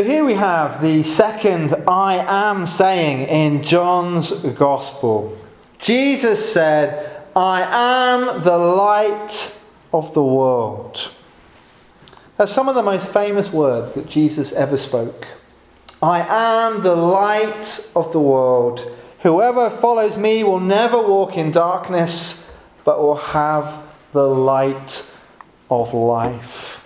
So here we have the second I am saying in John's Gospel. Jesus said, I am the light of the world. That's some of the most famous words that Jesus ever spoke. I am the light of the world. Whoever follows me will never walk in darkness, but will have the light of life.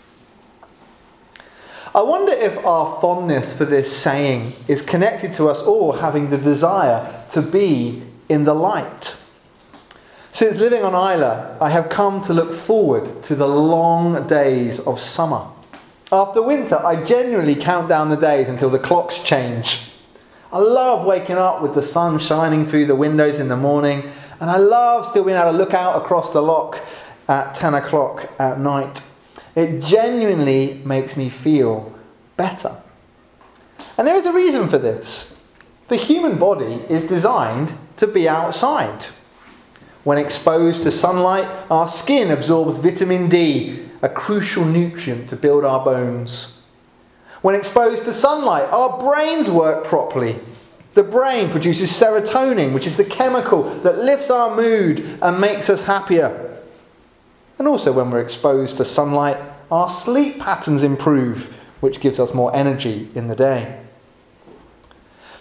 I wonder if our fondness for this saying is connected to us all having the desire to be in the light. Since living on Islay, I have come to look forward to the long days of summer. After winter, I genuinely count down the days until the clocks change. I love waking up with the sun shining through the windows in the morning, and I love still being able to look out across the loch at 10 o'clock at night. It genuinely makes me feel better. And there is a reason for this. The human body is designed to be outside. When exposed to sunlight, our skin absorbs vitamin D, a crucial nutrient to build our bones. When exposed to sunlight, our brains work properly. The brain produces serotonin, which is the chemical that lifts our mood and makes us happier. And also, when we're exposed to sunlight, our sleep patterns improve, which gives us more energy in the day.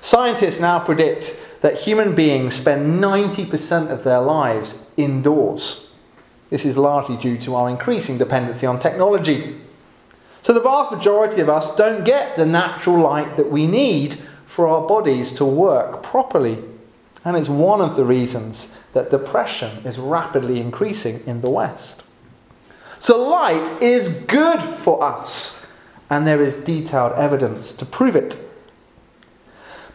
Scientists now predict that human beings spend 90% of their lives indoors. This is largely due to our increasing dependency on technology. So, the vast majority of us don't get the natural light that we need for our bodies to work properly. And it's one of the reasons that depression is rapidly increasing in the West. So, light is good for us, and there is detailed evidence to prove it.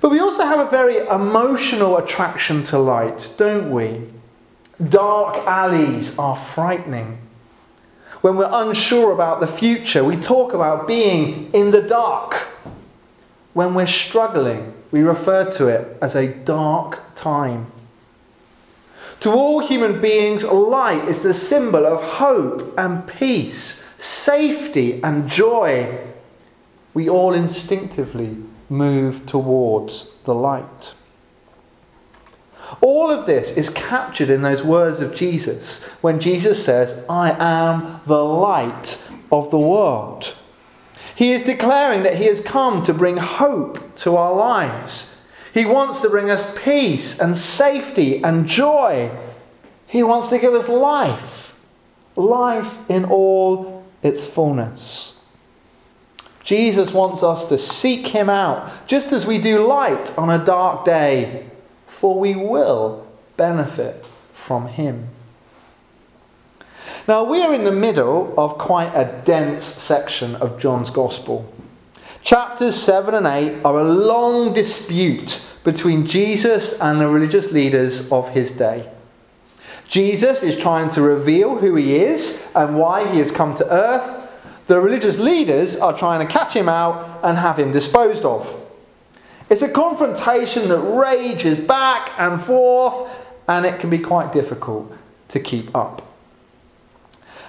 But we also have a very emotional attraction to light, don't we? Dark alleys are frightening. When we're unsure about the future, we talk about being in the dark. When we're struggling, we refer to it as a dark time. To all human beings, light is the symbol of hope and peace, safety and joy. We all instinctively move towards the light. All of this is captured in those words of Jesus when Jesus says, I am the light of the world. He is declaring that He has come to bring hope to our lives he wants to bring us peace and safety and joy. He wants to give us life, life in all its fullness. Jesus wants us to seek Him out, just as we do light on a dark day, for we will benefit from Him. Now, we are in the middle of quite a dense section of John's Gospel. Chapters 7 and 8 are a long dispute between Jesus and the religious leaders of his day. Jesus is trying to reveal who he is and why he has come to earth. The religious leaders are trying to catch him out and have him disposed of. It's a confrontation that rages back and forth, and it can be quite difficult to keep up.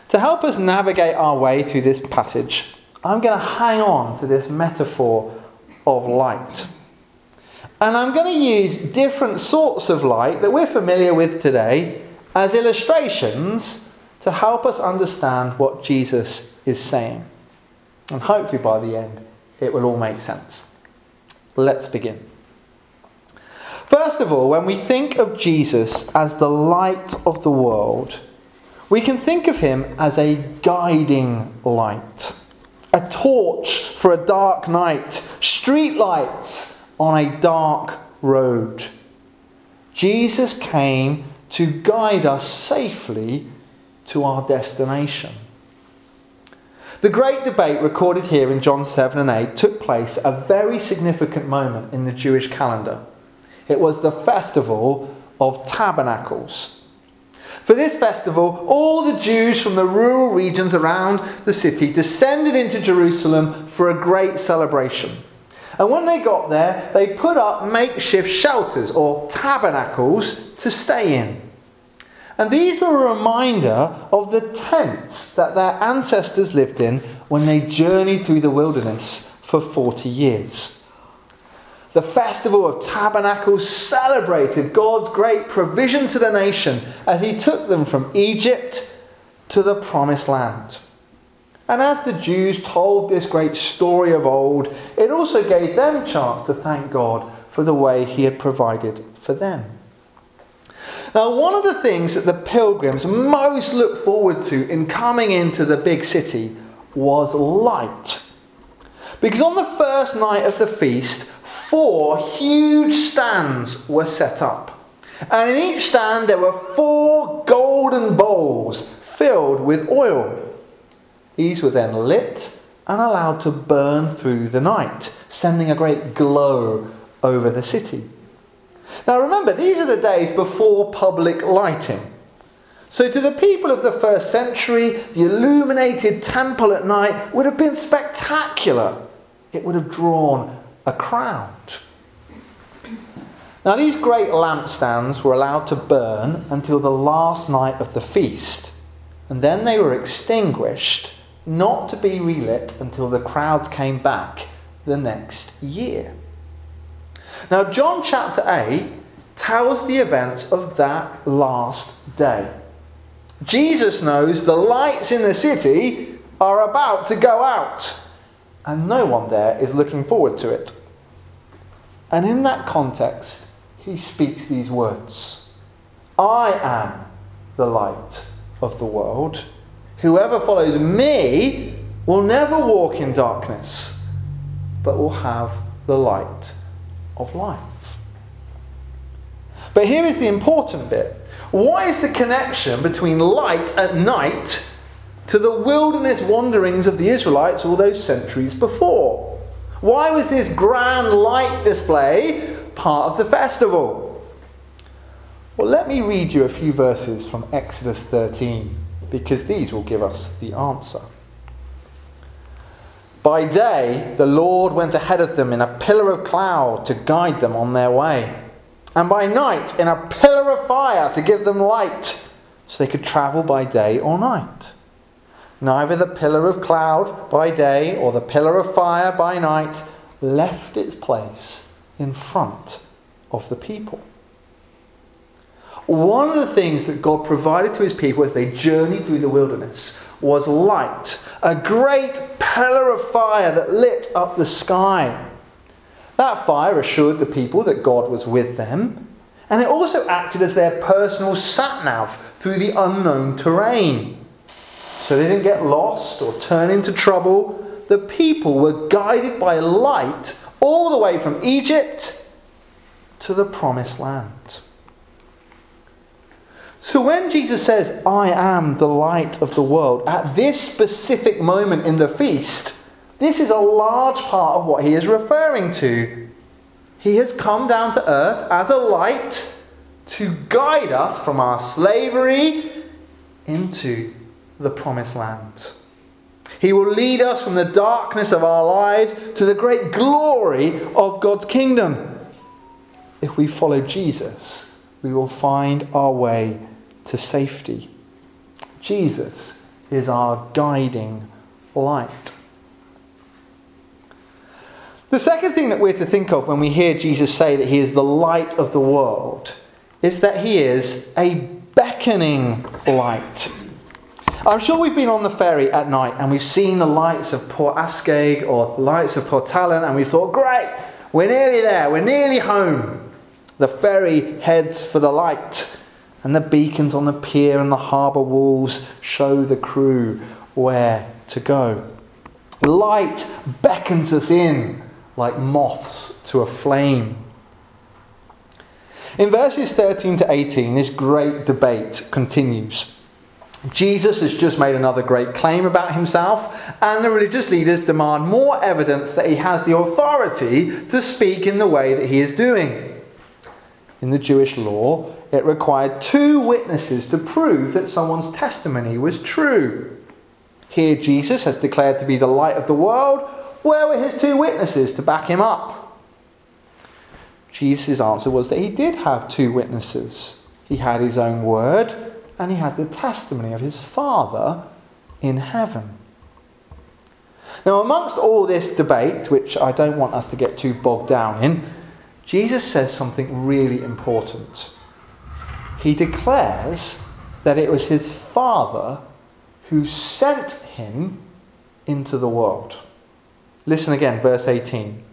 To help us navigate our way through this passage, I'm going to hang on to this metaphor of light. And I'm going to use different sorts of light that we're familiar with today as illustrations to help us understand what Jesus is saying. And hopefully by the end, it will all make sense. Let's begin. First of all, when we think of Jesus as the light of the world, we can think of him as a guiding light, a torch for a dark night, street lights on a dark road. Jesus came to guide us safely to our destination. The great debate recorded here in John 7 and 8 took place at a very significant moment in the Jewish calendar. It was the festival of tabernacles. For this festival, all the Jews from the rural regions around the city descended into Jerusalem for a great celebration. And when they got there, they put up makeshift shelters or tabernacles to stay in. And these were a reminder of the tents that their ancestors lived in when they journeyed through the wilderness for 40 years. The Festival of Tabernacles celebrated God's great provision to the nation as he took them from Egypt to the Promised Land. And as the Jews told this great story of old, it also gave them a chance to thank God for the way he had provided for them. Now, one of the things that the pilgrims most looked forward to in coming into the big city was light. Because on the first night of the feast, four huge stands were set up. And in each stand, there were four golden bowls filled with oil. These were then lit and allowed to burn through the night, sending a great glow over the city. Now remember, these are the days before public lighting. So, to the people of the first century, the illuminated temple at night would have been spectacular. It would have drawn a crowd. Now, these great lampstands were allowed to burn until the last night of the feast, and then they were extinguished, not to be relit until the crowd came back the next year. Now, John chapter 8 tells the events of that last day. Jesus knows the lights in the city are about to go out, and no one there is looking forward to it. And in that context, he speaks these words I am the light of the world. Whoever follows me will never walk in darkness, but will have the light of life. But here is the important bit. What is the connection between light at night to the wilderness wanderings of the Israelites all those centuries before? Why was this grand light display part of the festival? Well, let me read you a few verses from Exodus 13 because these will give us the answer. By day, the Lord went ahead of them in a pillar of cloud to guide them on their way, and by night in a pillar of fire to give them light, so they could travel by day or night. Neither the pillar of cloud by day or the pillar of fire by night left its place in front of the people. One of the things that God provided to his people as they journeyed through the wilderness was light, a great pillar of fire that lit up the sky. That fire assured the people that God was with them, and it also acted as their personal sat nav through the unknown terrain. So they didn't get lost or turn into trouble. The people were guided by light all the way from Egypt to the promised land. So when Jesus says, I am the light of the world, at this specific moment in the feast, this is a large part of what he is referring to. He has come down to earth as a light to guide us from our slavery into the promised land. He will lead us from the darkness of our lives to the great glory of God's kingdom. If we follow Jesus, we will find our way to safety. Jesus is our guiding light. The second thing that we're to think of when we hear Jesus say that he is the light of the world is that he is a beckoning light. I'm sure we've been on the ferry at night and we've seen the lights of Port Askaig or lights of Port Ellen and we thought, great, we're nearly there, we're nearly home. The ferry heads for the light and the beacons on the pier and the harbour walls show the crew where to go. Light beckons us in like moths to a flame. In verses 13 to 18, this great debate continues. Jesus has just made another great claim about himself, and the religious leaders demand more evidence that he has the authority to speak in the way that he is doing. In the Jewish law, it required two witnesses to prove that someone's testimony was true. Here, Jesus has declared to be the light of the world. Where were his two witnesses to back him up? Jesus' answer was that he did have two witnesses. He had his own word, and he had the testimony of his Father in heaven. Now, amongst all this debate, which I don't want us to get too bogged down in, Jesus says something really important. He declares that it was his Father who sent him into the world. Listen again, verse 18.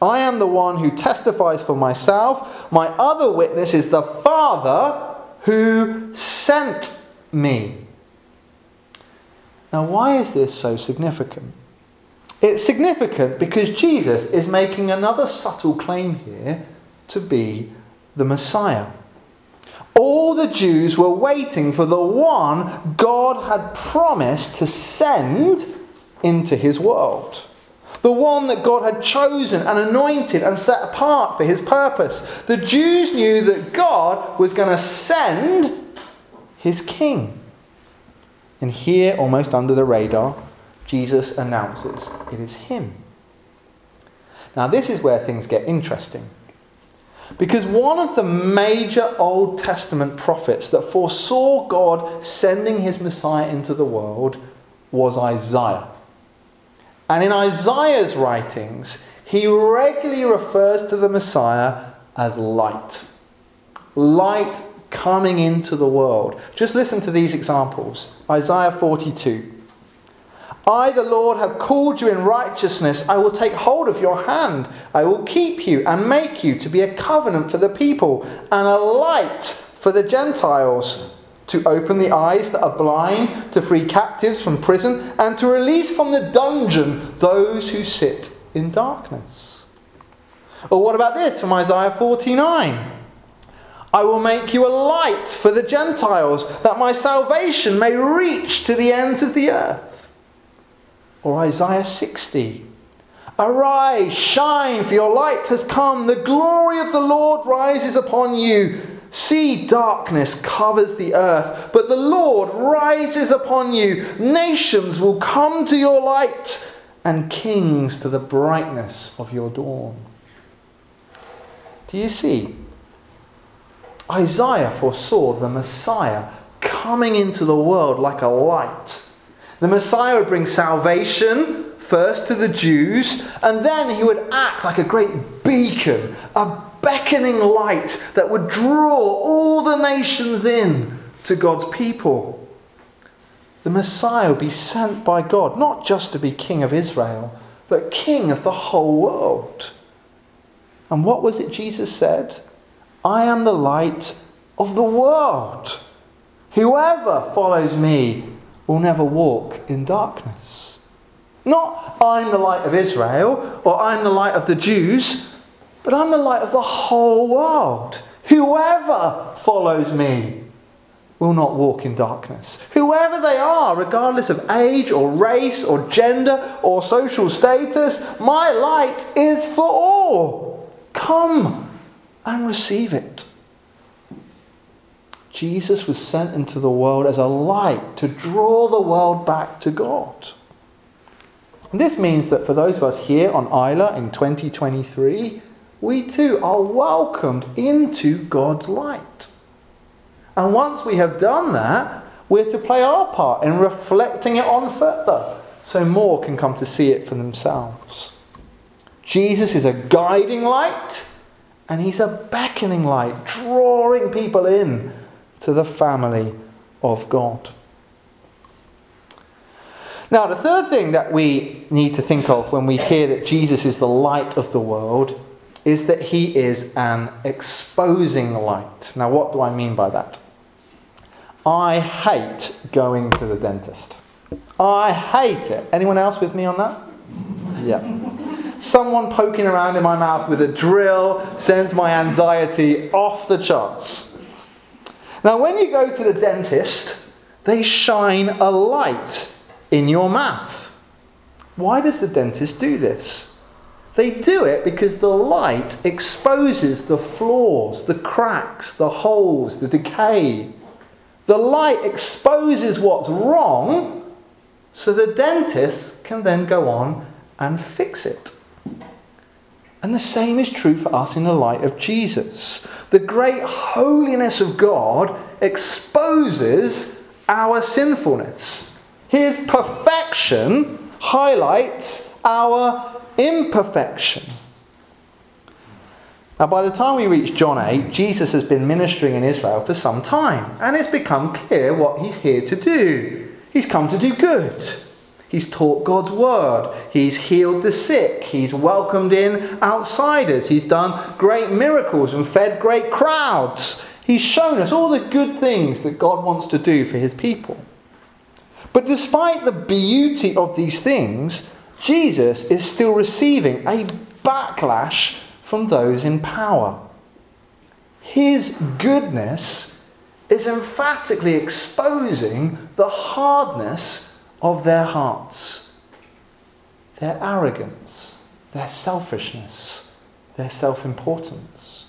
I am the one who testifies for myself. My other witness is the Father who sent me. Now, why is this so significant? It's significant because Jesus is making another subtle claim here to be the Messiah. All the Jews were waiting for the one God had promised to send into his world. The one that God had chosen and anointed and set apart for his purpose. The Jews knew that God was going to send his king. And here, almost under the radar, Jesus announces it is him. Now, this is where things get interesting. Because one of the major Old Testament prophets that foresaw God sending his Messiah into the world was Isaiah. And in Isaiah's writings, he regularly refers to the Messiah as light. Light coming into the world. Just listen to these examples Isaiah 42. I, the Lord, have called you in righteousness. I will take hold of your hand. I will keep you and make you to be a covenant for the people and a light for the Gentiles, to open the eyes that are blind, to free captives from prison, and to release from the dungeon those who sit in darkness. Or what about this from Isaiah 49? I will make you a light for the Gentiles, that my salvation may reach to the ends of the earth. Or Isaiah 60. Arise, shine, for your light has come. The glory of the Lord rises upon you. See, darkness covers the earth, but the Lord rises upon you. Nations will come to your light, and kings to the brightness of your dawn. Do you see? Isaiah foresaw the Messiah coming into the world like a light the Messiah would bring salvation first to the Jews, and then he would act like a great beacon, a beckoning light that would draw all the nations in to God's people. The Messiah would be sent by God not just to be king of Israel, but king of the whole world. And what was it Jesus said? I am the light of the world. Whoever follows me will never walk in darkness. Not I'm the light of Israel or I'm the light of the Jews, but I'm the light of the whole world. Whoever follows me will not walk in darkness. Whoever they are, regardless of age or race or gender or social status, my light is for all. Come and receive it. Jesus was sent into the world as a light to draw the world back to God. And this means that for those of us here on Islay in 2023, we too are welcomed into God's light. And once we have done that, we're to play our part in reflecting it on further so more can come to see it for themselves. Jesus is a guiding light and he's a beckoning light, drawing people in to the family of God. Now, the third thing that we need to think of when we hear that Jesus is the light of the world is that he is an exposing light. Now, what do I mean by that? I hate going to the dentist. I hate it. Anyone else with me on that? Yeah. Someone poking around in my mouth with a drill sends my anxiety off the charts. Now, when you go to the dentist, they shine a light in your mouth. Why does the dentist do this? They do it because the light exposes the flaws, the cracks, the holes, the decay. The light exposes what's wrong so the dentist can then go on and fix it. And the same is true for us in the light of Jesus. The great holiness of God exposes our sinfulness. His perfection highlights our imperfection. Now, by the time we reach John 8, Jesus has been ministering in Israel for some time, and it's become clear what he's here to do. He's come to do good. He's taught God's word. He's healed the sick. He's welcomed in outsiders. He's done great miracles and fed great crowds. He's shown us all the good things that God wants to do for his people. But despite the beauty of these things, Jesus is still receiving a backlash from those in power. His goodness is emphatically exposing the hardness of their hearts, their arrogance, their selfishness, their self importance.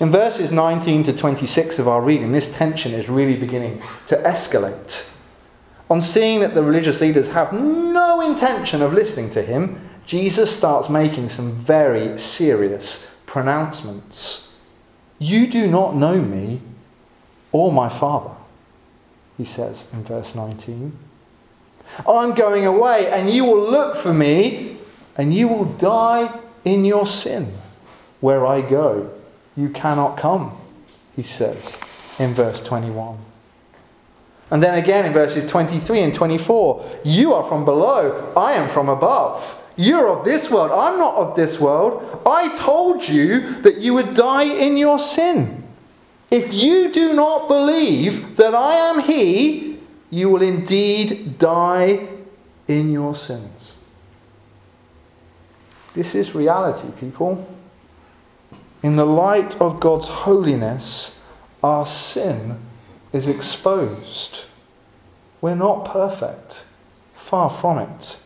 In verses 19 to 26 of our reading, this tension is really beginning to escalate. On seeing that the religious leaders have no intention of listening to him, Jesus starts making some very serious pronouncements. You do not know me or my Father, he says in verse 19. I'm going away, and you will look for me, and you will die in your sin. Where I go, you cannot come, he says in verse 21. And then again in verses 23 and 24, you are from below, I am from above. You're of this world, I'm not of this world. I told you that you would die in your sin. If you do not believe that I am He, you will indeed die in your sins. This is reality, people. In the light of God's holiness, our sin is exposed. We're not perfect, far from it.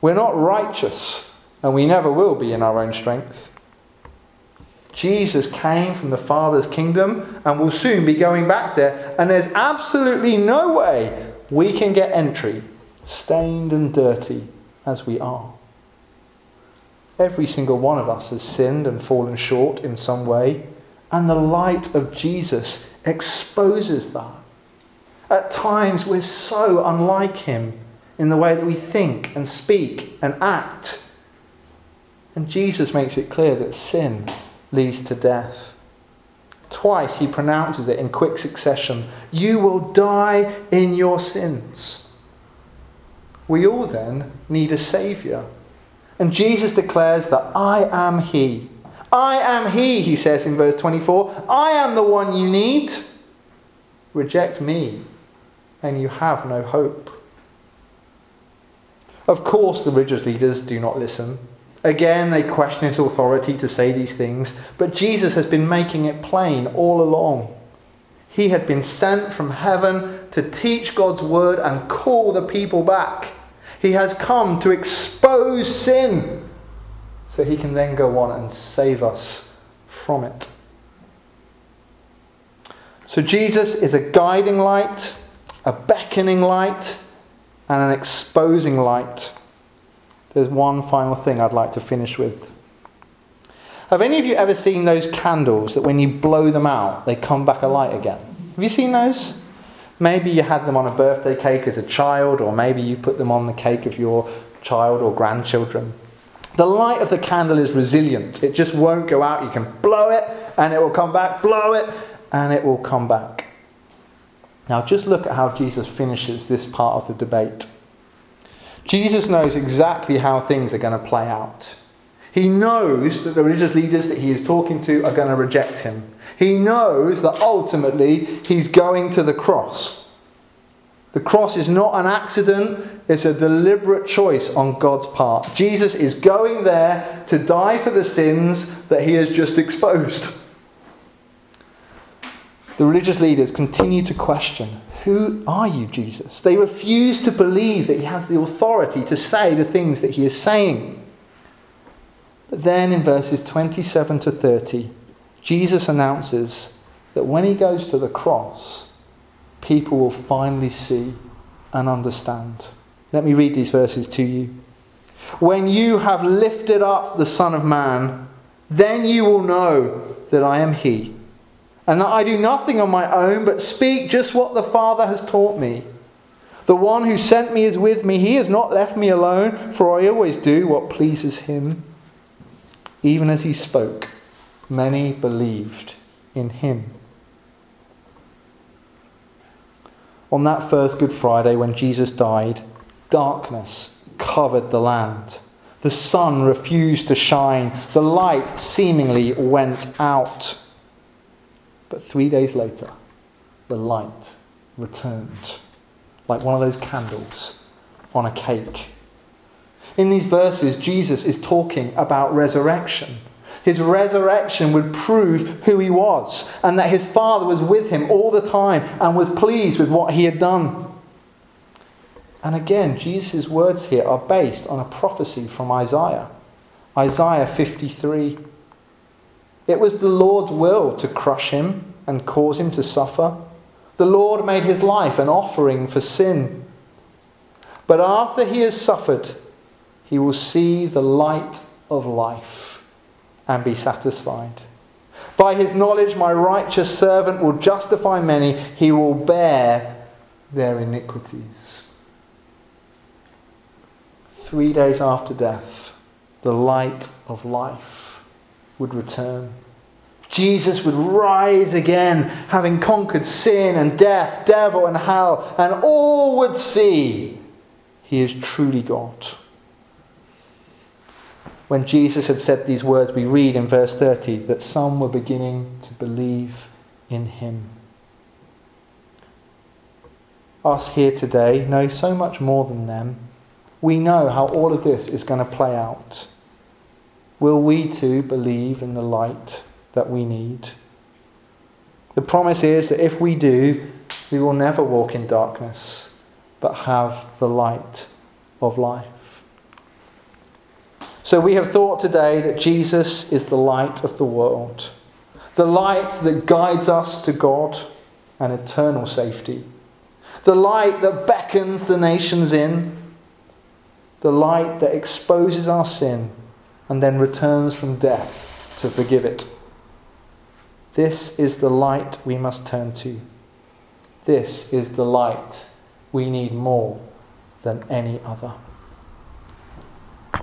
We're not righteous, and we never will be in our own strength. Jesus came from the Father's kingdom and will soon be going back there, and there's absolutely no way we can get entry, stained and dirty as we are. Every single one of us has sinned and fallen short in some way, and the light of Jesus exposes that. At times, we're so unlike Him in the way that we think and speak and act. And Jesus makes it clear that sin leads to death. Twice he pronounces it in quick succession You will die in your sins. We all then need a Saviour. And Jesus declares that I am He. I am He, he says in verse 24. I am the one you need. Reject me, and you have no hope. Of course, the religious leaders do not listen. Again, they question his authority to say these things, but Jesus has been making it plain all along. He had been sent from heaven to teach God's word and call the people back. He has come to expose sin so he can then go on and save us from it. So Jesus is a guiding light, a beckoning light, and an exposing light. There's one final thing I'd like to finish with. Have any of you ever seen those candles that when you blow them out, they come back alight again? Have you seen those? Maybe you had them on a birthday cake as a child, or maybe you put them on the cake of your child or grandchildren. The light of the candle is resilient. It just won't go out. You can blow it and it will come back, blow it and it will come back. Now, just look at how Jesus finishes this part of the debate. Jesus knows exactly how things are going to play out. He knows that the religious leaders that he is talking to are going to reject him. He knows that ultimately he's going to the cross. The cross is not an accident, it's a deliberate choice on God's part. Jesus is going there to die for the sins that he has just exposed. The religious leaders continue to question Who are you, Jesus? They refuse to believe that he has the authority to say the things that he is saying. But then in verses 27 to 30, Jesus announces that when he goes to the cross, people will finally see and understand. Let me read these verses to you. When you have lifted up the Son of Man, then you will know that I am He, and that I do nothing on my own, but speak just what the Father has taught me. The one who sent me is with me. He has not left me alone, for I always do what pleases him. Even as he spoke, many believed in him. On that first Good Friday, when Jesus died, darkness covered the land. The sun refused to shine. The light seemingly went out. But three days later, the light returned, like one of those candles on a cake. In these verses, Jesus is talking about resurrection. His resurrection would prove who he was and that his Father was with him all the time and was pleased with what he had done. And again, Jesus' words here are based on a prophecy from Isaiah. Isaiah 53. It was the Lord's will to crush him and cause him to suffer. The Lord made his life an offering for sin. But after he has suffered, he will see the light of life and be satisfied. By his knowledge, my righteous servant will justify many, he will bear their iniquities three days after death, the light of life would return. Jesus would rise again, having conquered sin and death, devil and hell, and all would see he is truly God. When Jesus had said these words, we read in verse 30 that some were beginning to believe in him. Us here today know so much more than them we know how all of this is going to play out. Will we too believe in the light that we need? The promise is that if we do, we will never walk in darkness, but have the light of life. So we have thought today that Jesus is the light of the world, the light that guides us to God and eternal safety, the light that beckons the nations in the light that exposes our sin and then returns from death to forgive it. This is the light we must turn to. This is the light we need more than any other.